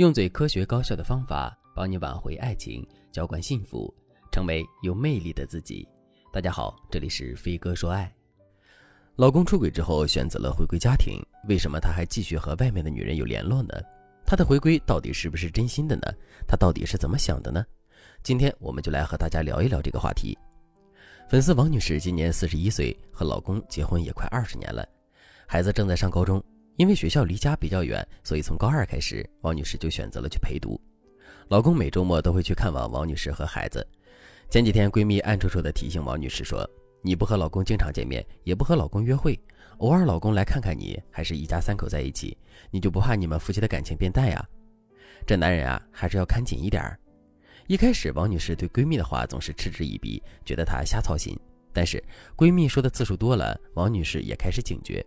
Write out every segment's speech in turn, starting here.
用最科学高效的方法帮你挽回爱情，浇灌幸福，成为有魅力的自己。大家好，这里是飞哥说爱。老公出轨之后选择了回归家庭，为什么他还继续和外面的女人有联络呢？他的回归到底是不是真心的呢？他到底是怎么想的呢？今天我们就来和大家聊一聊这个话题。粉丝王女士今年四十一岁，和老公结婚也快二十年了，孩子正在上高中。因为学校离家比较远，所以从高二开始，王女士就选择了去陪读。老公每周末都会去看望王女士和孩子。前几天，闺蜜暗戳戳地提醒王女士说：“你不和老公经常见面，也不和老公约会，偶尔老公来看看你，还是一家三口在一起，你就不怕你们夫妻的感情变淡呀？这男人啊，还是要看紧一点儿。”一开始，王女士对闺蜜的话总是嗤之以鼻，觉得她瞎操心。但是，闺蜜说的次数多了，王女士也开始警觉。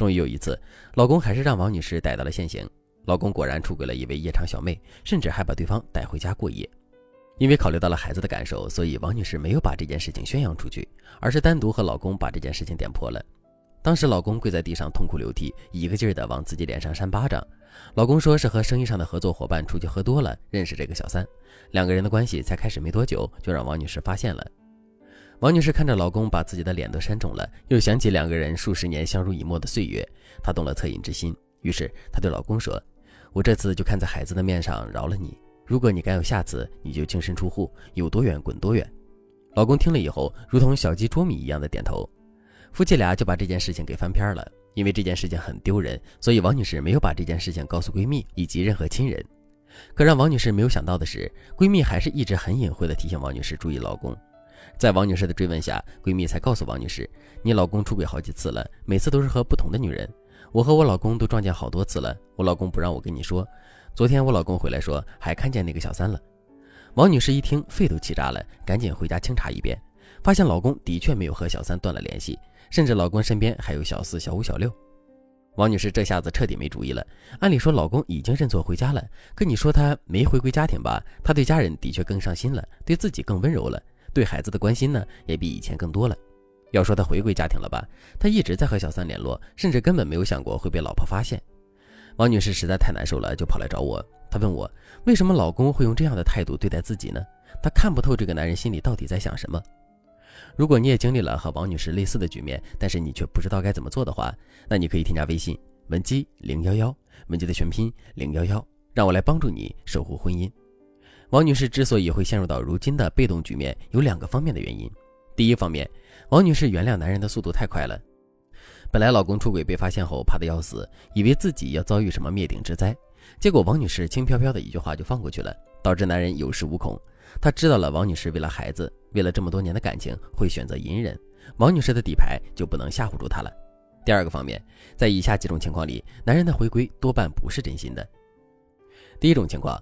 终于有一次，老公还是让王女士逮到了现行。老公果然出轨了一位夜场小妹，甚至还把对方带回家过夜。因为考虑到了孩子的感受，所以王女士没有把这件事情宣扬出去，而是单独和老公把这件事情点破了。当时老公跪在地上痛哭流涕，一个劲儿的往自己脸上扇巴掌。老公说是和生意上的合作伙伴出去喝多了，认识这个小三，两个人的关系才开始没多久，就让王女士发现了。王女士看着老公把自己的脸都扇肿了，又想起两个人数十年相濡以沫的岁月，她动了恻隐之心。于是她对老公说：“我这次就看在孩子的面上饶了你。如果你敢有下次，你就净身出户，有多远滚多远。”老公听了以后，如同小鸡啄米一样的点头。夫妻俩就把这件事情给翻篇了。因为这件事情很丢人，所以王女士没有把这件事情告诉闺蜜以及任何亲人。可让王女士没有想到的是，闺蜜还是一直很隐晦地提醒王女士注意老公。在王女士的追问下，闺蜜才告诉王女士：“你老公出轨好几次了，每次都是和不同的女人。我和我老公都撞见好多次了，我老公不让我跟你说。昨天我老公回来说，还看见那个小三了。”王女士一听，肺都气炸了，赶紧回家清查一遍，发现老公的确没有和小三断了联系，甚至老公身边还有小四、小五、小六。王女士这下子彻底没主意了。按理说，老公已经认错回家了，可你说他没回归家庭吧？他对家人的确更上心了，对自己更温柔了。对孩子的关心呢，也比以前更多了。要说他回归家庭了吧，他一直在和小三联络，甚至根本没有想过会被老婆发现。王女士实在太难受了，就跑来找我。她问我，为什么老公会用这样的态度对待自己呢？她看不透这个男人心里到底在想什么。如果你也经历了和王女士类似的局面，但是你却不知道该怎么做的话，那你可以添加微信文姬零幺幺，文姬的全拼零幺幺，让我来帮助你守护婚姻。王女士之所以会陷入到如今的被动局面，有两个方面的原因。第一方面，王女士原谅男人的速度太快了。本来老公出轨被发现后，怕得要死，以为自己要遭遇什么灭顶之灾，结果王女士轻飘飘的一句话就放过去了，导致男人有恃无恐。他知道了王女士为了孩子，为了这么多年的感情会选择隐忍，王女士的底牌就不能吓唬住他了。第二个方面，在以下几种情况里，男人的回归多半不是真心的。第一种情况。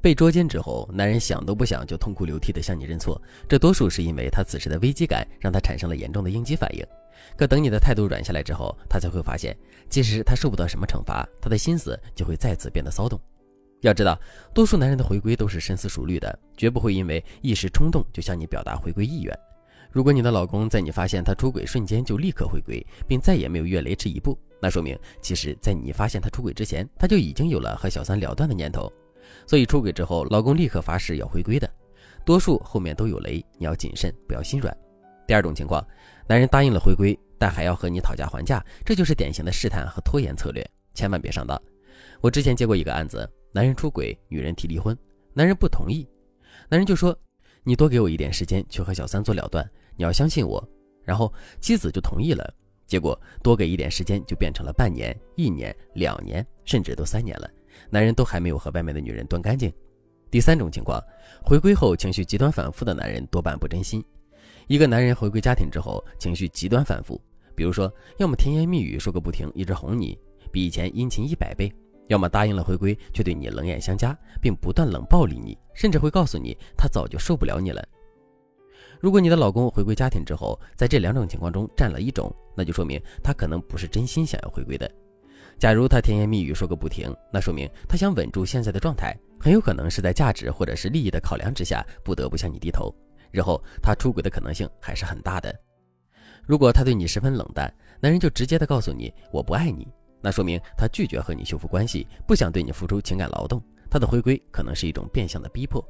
被捉奸之后，男人想都不想就痛哭流涕地向你认错，这多数是因为他此时的危机感让他产生了严重的应激反应。可等你的态度软下来之后，他才会发现，即使他受不到什么惩罚，他的心思就会再次变得骚动。要知道，多数男人的回归都是深思熟虑的，绝不会因为一时冲动就向你表达回归意愿。如果你的老公在你发现他出轨瞬间就立刻回归，并再也没有越雷池一步，那说明其实在你发现他出轨之前，他就已经有了和小三了断的念头。所以出轨之后，老公立刻发誓要回归的，多数后面都有雷，你要谨慎，不要心软。第二种情况，男人答应了回归，但还要和你讨价还价，这就是典型的试探和拖延策略，千万别上当。我之前接过一个案子，男人出轨，女人提离婚，男人不同意，男人就说：“你多给我一点时间去和小三做了断，你要相信我。”然后妻子就同意了，结果多给一点时间就变成了半年、一年、两年，甚至都三年了。男人都还没有和外面的女人断干净。第三种情况，回归后情绪极端反复的男人多半不真心。一个男人回归家庭之后，情绪极端反复，比如说，要么甜言蜜语说个不停，一直哄你，比以前殷勤一百倍；要么答应了回归，却对你冷眼相加，并不断冷暴力你，甚至会告诉你他早就受不了你了。如果你的老公回归家庭之后，在这两种情况中占了一种，那就说明他可能不是真心想要回归的。假如他甜言蜜语说个不停，那说明他想稳住现在的状态，很有可能是在价值或者是利益的考量之下，不得不向你低头。日后他出轨的可能性还是很大的。如果他对你十分冷淡，男人就直接的告诉你我不爱你，那说明他拒绝和你修复关系，不想对你付出情感劳动。他的回归可能是一种变相的逼迫。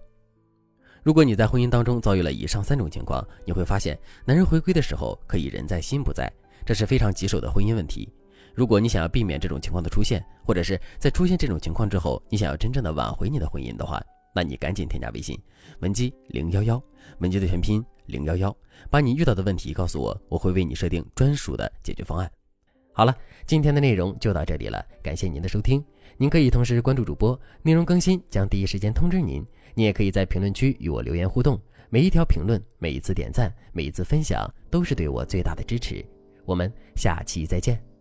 如果你在婚姻当中遭遇了以上三种情况，你会发现，男人回归的时候可以人在心不在，这是非常棘手的婚姻问题。如果你想要避免这种情况的出现，或者是在出现这种情况之后，你想要真正的挽回你的婚姻的话，那你赶紧添加微信文姬零幺幺，文姬的全拼零幺幺，把你遇到的问题告诉我，我会为你设定专属的解决方案。好了，今天的内容就到这里了，感谢您的收听。您可以同时关注主播，内容更新将第一时间通知您。您也可以在评论区与我留言互动，每一条评论、每一次点赞、每一次分享，都是对我最大的支持。我们下期再见。